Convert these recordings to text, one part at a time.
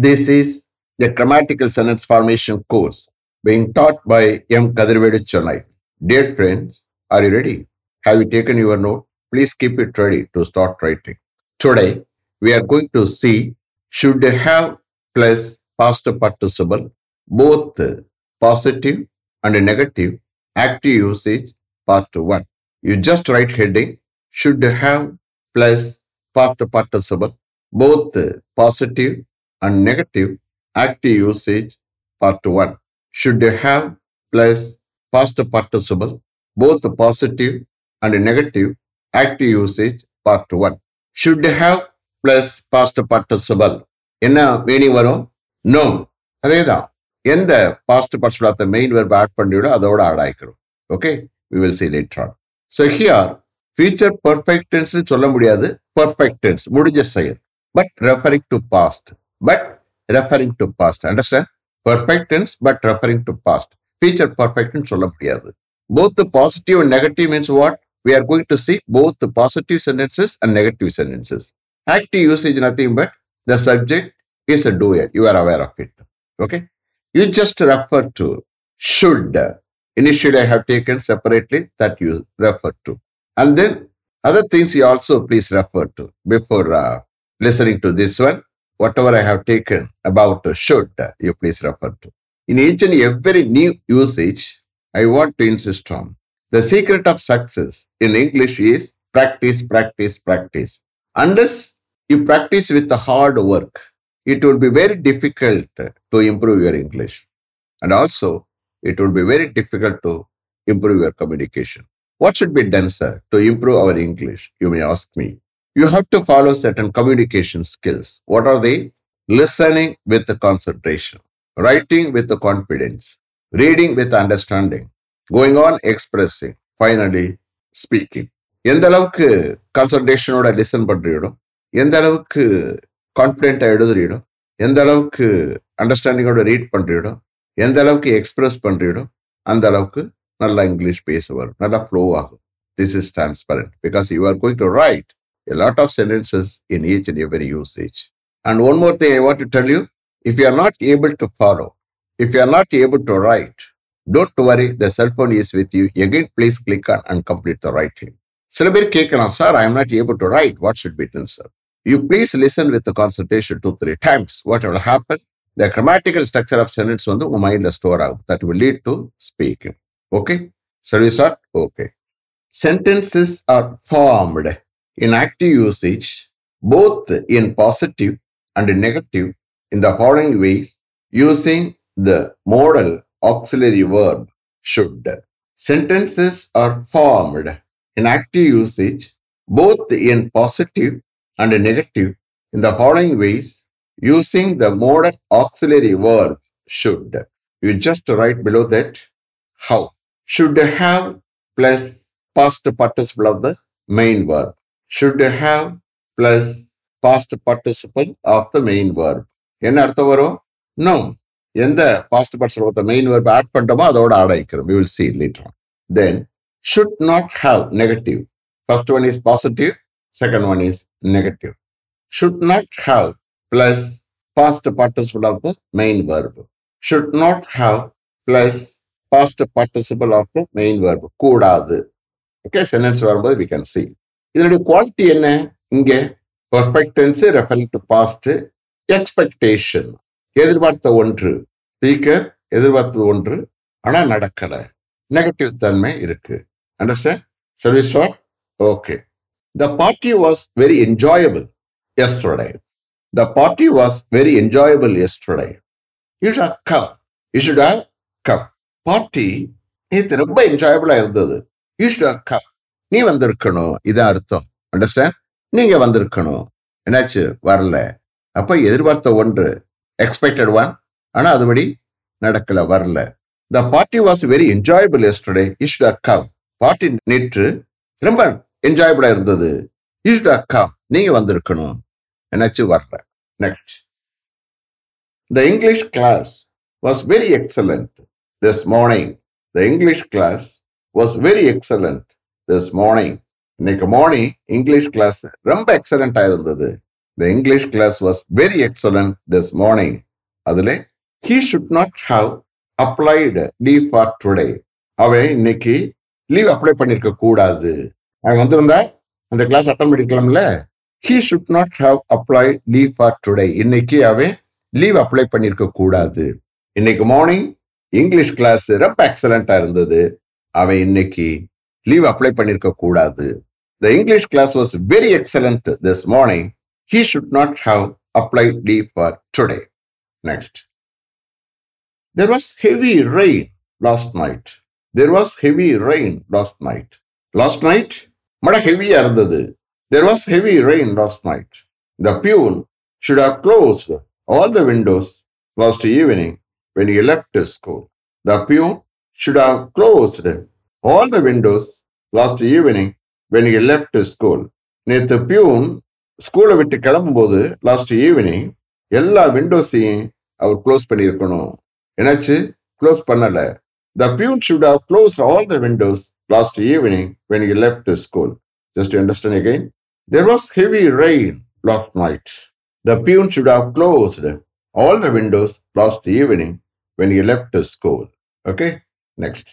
This is the grammatical sentence formation course being taught by M. Kadirvedu Chennai. Dear friends, are you ready? Have you taken your note? Please keep it ready to start writing. Today, we are going to see should have plus past participle, both positive and negative active usage, part 1. You just write heading should have plus past participle, both positive and negative active usage, part 1. Should have plus past participle, both positive and negative active usage, part 1. Should have plus past participle. என்ன meaning வரும்? No அதேதான் எந்த past participle of the main verb add பண்ணியோட அதோட add ஆகிக்கிறோம் okay we will see later on so here future perfect சொல்ல முடியாது. Perfect tense முடிஞ்ச செயல். But referring to past But referring to past understand perfect tense but referring to past future பர்ஃபெக்ட்னு சொல்ல முடியாது both positive and negative means what we are going to see both the positive sentences and negative sentences. Active usage nothing but the subject is a doer. You are aware of it. Okay. You just refer to should. Initially, I have taken separately that you refer to. And then other things you also please refer to before uh, listening to this one. Whatever I have taken about should, you please refer to. In each and every new usage, I want to insist on the secret of success in English is practice, practice, practice. Unless you practice with the hard work, it will be very difficult to improve your English. And also, it will be very difficult to improve your communication. What should be done, sir, to improve our English? You may ask me. You have to follow certain communication skills What are they? Listening with the concentration, writing with the confidence, reading with understanding, going on expressing, finally speaking எந்த அளவுக்கு கான்சன்ட்ரேஷனோட listen பண்ணுறீடும் எந்த அளவுக்கு கான்ஃபிடென்ட்டாக எழுதுறீடும் எந்த அளவுக்கு அண்டர்ஸ்டாண்டிங்கோட read பண்ணுறீடும் எந்த அளவுக்கு express பண்ணுறீடும் அந்த அளவுக்கு நல்லா இங்கிலீஷ் பேச வரும் நல்லா ஃப்ளோ ஆகும் this is transparent because you are going to write a lot of sentences in each and every usage. And one more thing I want to tell you if you are not able to follow, if you are not able to write, don't worry, the cell phone is with you. Again, please click on and complete the writing. சில பேர் கேட்கலாம் sir I am not able to write what should be done sir you please listen with concentration two three times what will happen the grammatical structure of sentence வந்து உங்க மைண்ட்ல store ஆகும் that will lead to speaking okay shall we start okay sentences are formed in active usage both in positive and negative in the following ways using the modal auxiliary verb should. Sentences are formed in active usage both in positive and negative in the following ways using the modal auxiliary verb should. You just write below that how. Should have plus past participle of the main verb. Should have plus past participle of the main verb. என்ன அர்த்தம் வரும்? No எந்த past participle of the main verb add பண்ணுறோமோ அதோட add ஆகிக்கிறோம் we will see later then should not have negative first one is positive second one is negative should not have plus past participle of the main verb should not have plus past participle of the main verb கூடாது. Okay sentence வரும்போது we can see இதனுடைய quality என்ன? இங்க perfect tense reference referring to past expectation எதிர்பார்த்த ஒன்று speaker எதிர்பார்த்தது ஒன்று ஆனா நடக்கல. நெகட்டிவ் தன்மை இருக்கு. Understand we start okay the party was very enjoyable yesterday the party was very enjoyable yesterday you should come you should have come party நேற்று ரொம்ப என்ஜாயபிளா இருந்தது. யூ ஷுட் கம் நீ வந்திருக்கணும். இதான் அர்த்தம். அண்டர்ஸ்டாண்ட் நீங்க வந்திருக்கணும். என்னாச்சு? வரல. அப்ப எதிர்பார்த்த ஒன்று எக்ஸ்பெக்டட் ஒன் ஆனா அதுபடி நடக்கல வரல. The party was very enjoyable yesterday you should come party நேற்று ரொம்ப என்ஜாயபிளா இருந்தது. யூ ஷுட் கம் நீங்க வந்திருக்கணும். என்னாச்சு? வரல. Next the English class was very excellent this morning the English class was very excellent this morning இன்னைக்கு மார்னிங் இங்கிலீஷ் கிளாஸ் ரொம்ப எக்ஸலண்டா இருந்தது. The English class was very excellent this morning அதுல he should not have applied leave for today அவன் இன்னைக்கு leave apply பண்ணிருக்க கூடாது. அவன் வந்திருந்தா அந்த class attend பண்ணிருக்கலாம்ல? He should not have apply leave for today இன்னைக்கு அவன் லீவ் அப்ளை பண்ணிருக்க கூடாது. இன்னைக்கு மார்னிங் இங்கிலீஷ் கிளாஸ் ரொம்ப எக்ஸலண்டா இருந்தது. அவன் இன்னைக்கு லீவ் அப்ளை பண்ணிருக்க கூடாது The English class was very excellent this morning. He should not have applied leave for today. Next. There was heavy rain last night. There was heavy rain last night. Last night, மழை ஹெவியா இருந்தது. There was heavy rain last night. The peon should have closed all the windows last evening when he left school. The peon should have closed all the windows last evening when you left school நேற்று peon ஸ்கூலை விட்டு கிளம்பும்போது last evening எல்லா விண்டோஸையும் அவர் close பண்ணியிருக்கணும். என்னாச்சு? Close பண்ணல. The peon should have close all the windows last evening when you left school just understand again there was heavy rain last night the peon should have closed all the windows last evening when you left school okay next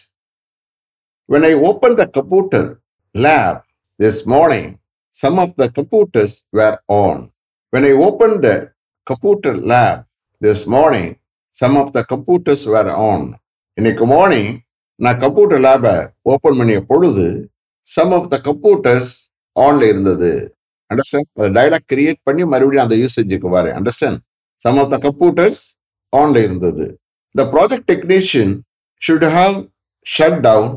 When I opened the computer lab this morning, some of the computers were on. When I opened the computer lab this morning, some of the computers were on. இன்னைக்கு morning நான் computer லேபை open பண்ணிய பொழுது some of the computers ஆன்ல இருந்தது. Understand அந்த dialogue create பண்ணி மறுபடியும் அந்த யூசேஜுக்கு வரேன். Understand some of the computers ஆன்ல இருந்தது. The project technician should have shut down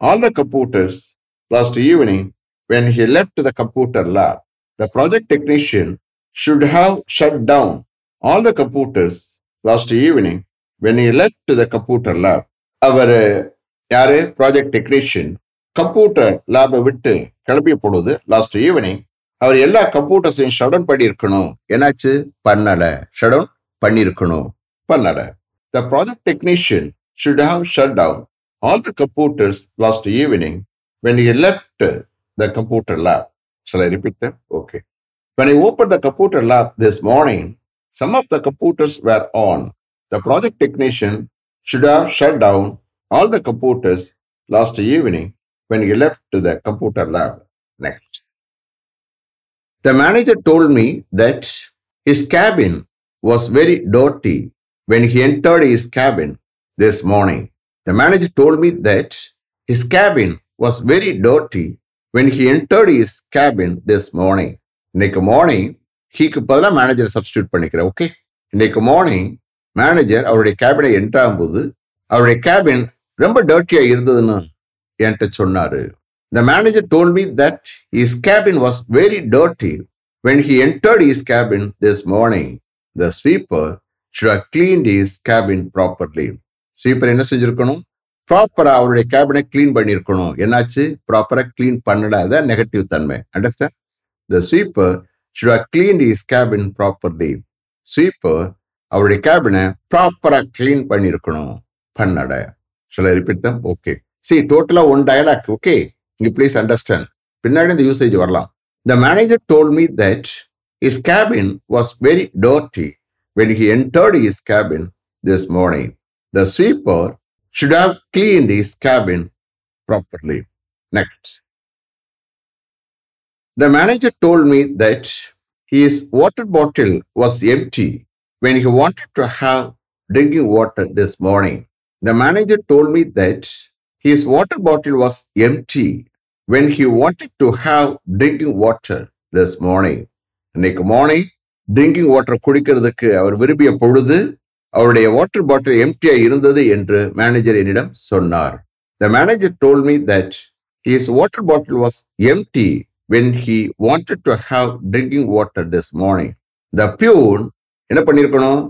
all the computers last evening when he left the computer lab. The project technician should have shut down all the computers last evening when he left the computer lab. அவர் யாரு project technician computer லேபை விட்டு கிளம்பிய பொழுது last evening அவர் எல்லா கம்ப்யூட்டர்ஸையும் shutdown பண்ணியிருக்கணும் என்னாச்சு பண்ணல shut down பண்ணியிருக்கணும் பண்ணல the project technician should have shut down all the computers last evening when he left the computer lab. Shall I repeat them? Okay. When I opened the computer lab this morning, some of the computers were on. The project technician should have shut down all the computers last evening when he left the computer lab. Next. The manager told me that his cabin was very dirty when he entered his cabin this morning. The manager told me that his cabin was very dirty when he entered his cabin this morning. இன்னைக்கு morning ஹீக்கு பதிலாக manager substitute பண்ணிக்கிறேன் okay இன்னைக்கு morning manager அவருடைய கேபினை enter ஆகும்போது அவருடைய cabin ரொம்ப டர்ட்டியாக இருந்ததுன்னு என்கிட்ட சொன்னார் the manager told me that is cabin was very dirty when he entered is cabin this morning the sweeper should clean is cabin properly sweeper என்ன செஞ்சிருக்கணும்? ப்ராப்பரா அவருடைய கேபினை கிளீன் பண்ணியிருக்கணும் என்னாச்சு? ப்ராப்பரா கிளீன் பண்ணல நெகட்டிவ் தன்மை. Understand the sweeper should have clean is cabin properly sweeper அவருடைய கேபினை ப்ராப்பரா கிளீன் பண்ணியிருக்கணும் பண்ணட சில ரிப்பீட் தான் ஓகே சி டோட்டலா one dialogue okay you please understand பின்னாடி இந்த யூசேஜ் வரலாம். The manager told me that is cabin was very dirty when he entered is cabin this morning the sweeper should have cleaned his cabin properly. Next. The manager told me that his water bottle was empty when he wanted to have drinking water this morning. The manager told me that his water bottle was empty when he wanted to have drinking water this morning. இன்னைக்கு morning drinking water குடிக்கிறதுக்கு அவர் விரும்பிய பொழுது அவருடைய water bottle எம்டியா இருந்தது என்று manager என்னிடம் சொன்னார். The manager told me that his water bottle was empty when he wanted to have drinking water this morning the peon என்ன பண்ணிருக்கணும்?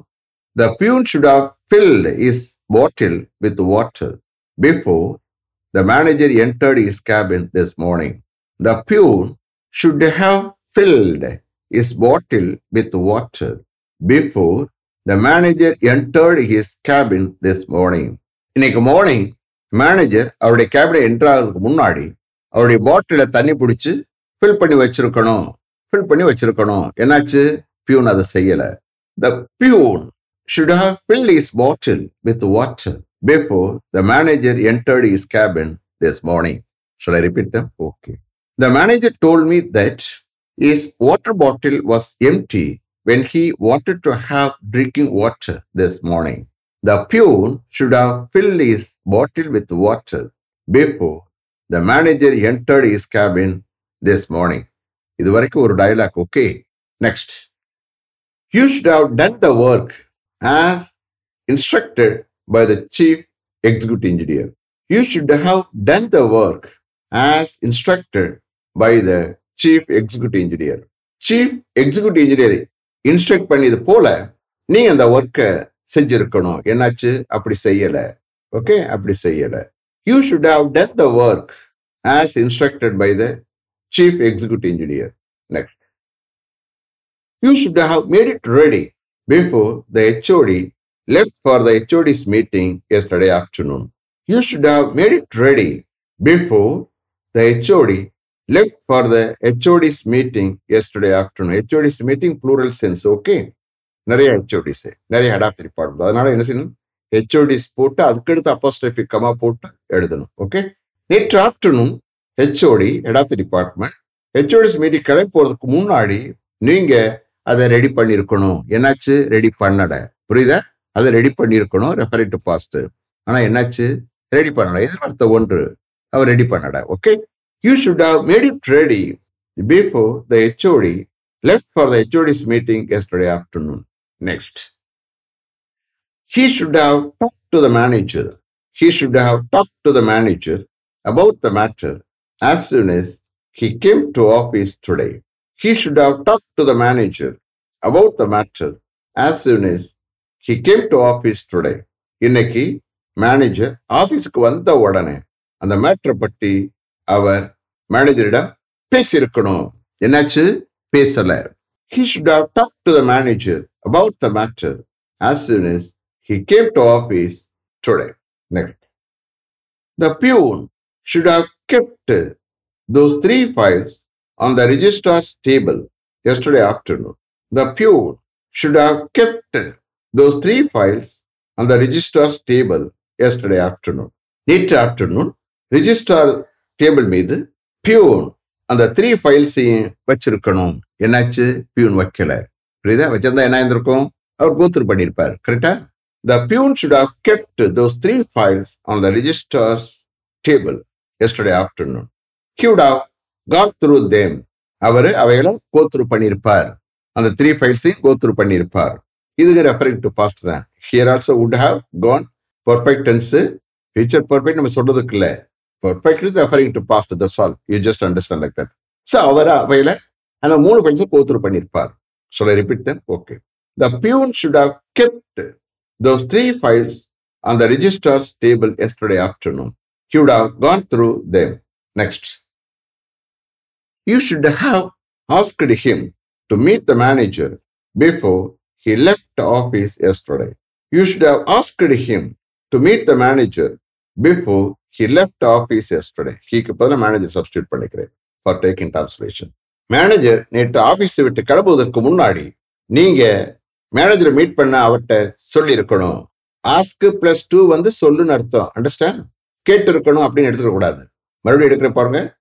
The peon should have filled is bottle with water before the manager entered is cabin this morning the peon should have filled is bottle with water before the manager entered his cabin this morning இன்னைக்கு morning manager அவருடைய கேபினை enter ஆகிறதுக்கு முன்னாடி அவருடைய பாட்டில தண்ணி பிடிச்சு fill பண்ணி வச்சிருக்கணும் ஃபில் பண்ணி வச்சிருக்கணும் என்னாச்சு பியூன் அதை செய்யல the peon should have filled his bottle with water before the manager entered his cabin this morning. Shall I repeat them? Okay. The manager told me that his water bottle was empty when he wanted to have drinking water this morning. The peon should have filled his bottle with water before the manager entered his cabin this morning. இது வரைக்கும் ஒரு dialogue okay next you should have done the work as instructed by the chief executive engineer. You should have done the work as instructed by the chief executive engineer. chief executive engineer instruct பண்ணியது போல நீ அந்த ஒர்க்கை செஞ்சிருக்கணும். என்னாச்சு? அப்படி செய்யல. Okay அப்படி செய்யல. You should have done the work as instructed by the chief executive engineer next you should have made it ready before the HOD left for the HOD's meeting yesterday afternoon. You should have made it ready before the HOD left for the HOD's meeting yesterday afternoon. HOD's meeting plural sense, okay? நிறைய HODs நிறைய adopt department அதனால என்ன செய்யணும்? HODs போட்டு அதுக்கடுத்து அப்போஸ்டபிக் comma போட்டு எழுதணும் okay நேற்று afternoon HOD adapt department HOD's meeting கிளம்பி போறதுக்கு முன்னாடி நீங்க அதை ரெடி பண்ணியிருக்கணும். என்னாச்சு? ரெடி பண்ணட புரியுதா? அதை ரெடி பண்ணியிருக்கணும் ரெஃபரிங் டு பாஸ்ட் ஆனா என்னாச்சு? ரெடி பண்ணட எதிர்பார்த்த ஒன்று அவர் ready பண்ணட okay You should have made it ready before the HOD left for the HOD's meeting yesterday afternoon next he should have talk to the manager he should have talk to the manager about the matter as soon as he came to office today he should have talked to the manager about the matter as soon as he came to office today. இன்னைக்கு manager ஆபீஸ்க்கு வந்த உடனே அந்த மேட்டரை பற்றி அவர் மேனேஜரிடம் பேசியிருக்கணும் என்னாச்சு பேசல he should have talked to the manager about the matter as soon as he came to office today. Next. The peon should have kept those three files on the registrar's table yesterday afternoon. The peon should have kept those three files on the registrar's table yesterday afternoon. நேற்று afternoon registrar table மீது peon. அந்த three ஃபைல்ஸையும் வச்சிருக்கணும். என்னாச்சு? Peon வைக்கல. புரியுதா? வச்சிருந்தா என்ன இருந்திருக்கும்? அவர் கோத்ரு பண்ணியிருப்பார் கரெக்டா the peon should have kept those three files on the registrar's table yesterday afternoon he would have got through them அவர் அவைகளை கோத்ரு பண்ணியிருப்பார் அந்த த்ரீ ஃபைல்ஸையும் கோத்ரு பண்ணியிருப்பார் இதுக்கு ரெஃபரிங் டு பாஸ்ட் தான். Here also would have gone perfect future perfect நம்ம சொல்றதுக்கு இல்லை. Perfect is referring to past that's all you just understand like that so அவர் அவையில அந்த மூணு ஃபைல்ஸும் கோத்ரு பண்ணியிருப்பார் சொல்ல repeat then okay the peon should have kept those three files on the registrar's table yesterday afternoon. He would have gone through them. Next. You should have asked him to meet the manager before he left the office yesterday. You should have asked him to meet the manager before he left office yesterday ஹீக்கு பதில் manager substitute பண்ணிக்கிறேன் பண்ணிக்கிறேன் take in translation manager நேற்று office விட்டு கிளம்புவதற்கு முன்னாடி நீங்க மேனேஜரை meet பண்ண அவர்கிட்ட சொல்லி இருக்கணும் ஆஸ்க் பிளஸ் டூ வந்து சொல்லுன்னு அர்த்தம். அண்டர்ஸ்டாண்ட் கேட்டு இருக்கணும் அப்படின்னு எடுத்துக்கக்கூடாது மறுபடியும் எடுக்கிற பாருங்க.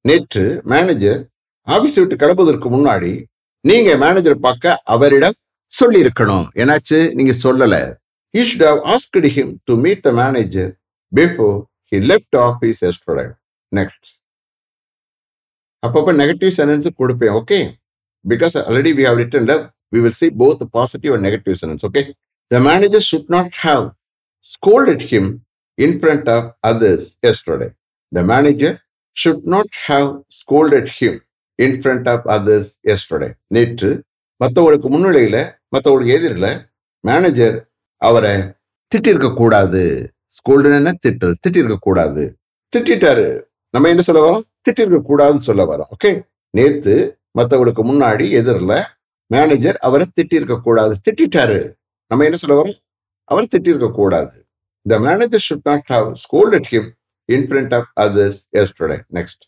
நேற்று மேனேஜர் ஆபீஸ் விட்டு கிளம்புவதற்கு முன்னாடி நீங்க மேனேஜர் பார்க்க அவரிடம் சொல்லி இருக்கணும் என்னாச்சு? நீங்க சொல்லல. You should have asked him to meet the manager before he left office yesterday next அப்பப்போ நெகட்டிவ் சென்டென்ஸ் கொடுப்பேன் okay because already we have written we will see both the positive and negative sentence. Okay. The manager should not have scolded him in front of others yesterday. The manager should not have scolded him in front of others yesterday. நேற்று மற்றவங்களுக்கு முன்னிலையில மற்றவங்களுக்கு எதிரில் manager அவரை திட்டிருக்க கூடாது ஸ்கோல்டுன்னு திட்டு திட்டிருக்க கூடாது திட்டாரு நம்ம என்ன சொல்ல வரோம்? திட்டிருக்க கூடாதுன்னு சொல்ல வரோம். ஓகே நேத்து மற்றவங்களுக்கு முன்னாடி எதிரில் மேனேஜர் அவரை திட்டிருக்க கூடாது திட்டாரு நம்ம என்ன சொல்ல வரோம்? அவர் திட்டிருக்க கூடாது the manager should not have scolded him in front of others yesterday next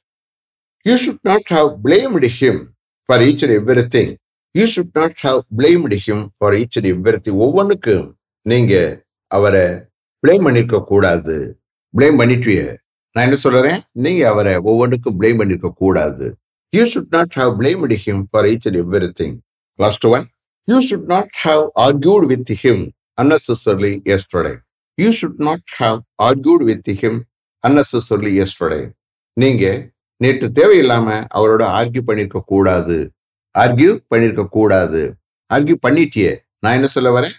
you should not have blamed him for each and every thing you should not have blamed him for each and every thing ஒவ்வொன்றுக்கும் நீங்க அவரை blame பண்ணிருக்க கூடாது blame பண்ணிட்டு நான் என்ன சொல்றேன்? நீங்க அவரை ஒவ்வொன்றுக்கும் பிளேம் பண்ணிருக்க கூடாது you should not have blame him for each and every thing last one you should not have argued with him unnecessarily yesterday. You should not have argued with him unnecessarily yesterday. நீங்க நேற்று தேவையில்லாம அவரோட argue பண்ணிருக்க கூடாது argue பண்ணிருக்க கூடாது argue பண்ணிட்டியே. நான் என்ன சொல்ல வரேன்?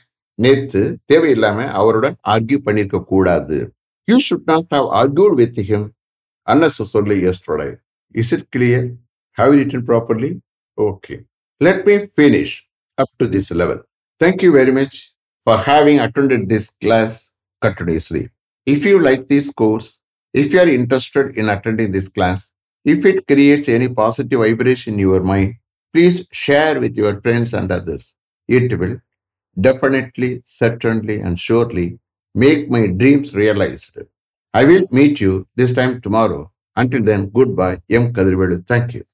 நேத்து தேவையில்லாம அவருடன் ஆர்கியூ பண்ணிருக்க கூடாது you should not have argued with him unnecessarily yesterday. Is it clear? Have you written properly? Okay. Let me finish up to this level. Thank you very much for having attended this class continuously. If you like this course, if you are interested in attending this class, if it creates any positive vibration in your mind, please share with your friends and others. It will definitely, certainly, and surely make my dreams realized. I will meet you this time tomorrow. Until then, goodbye. M. Kadirvedu. Thank you.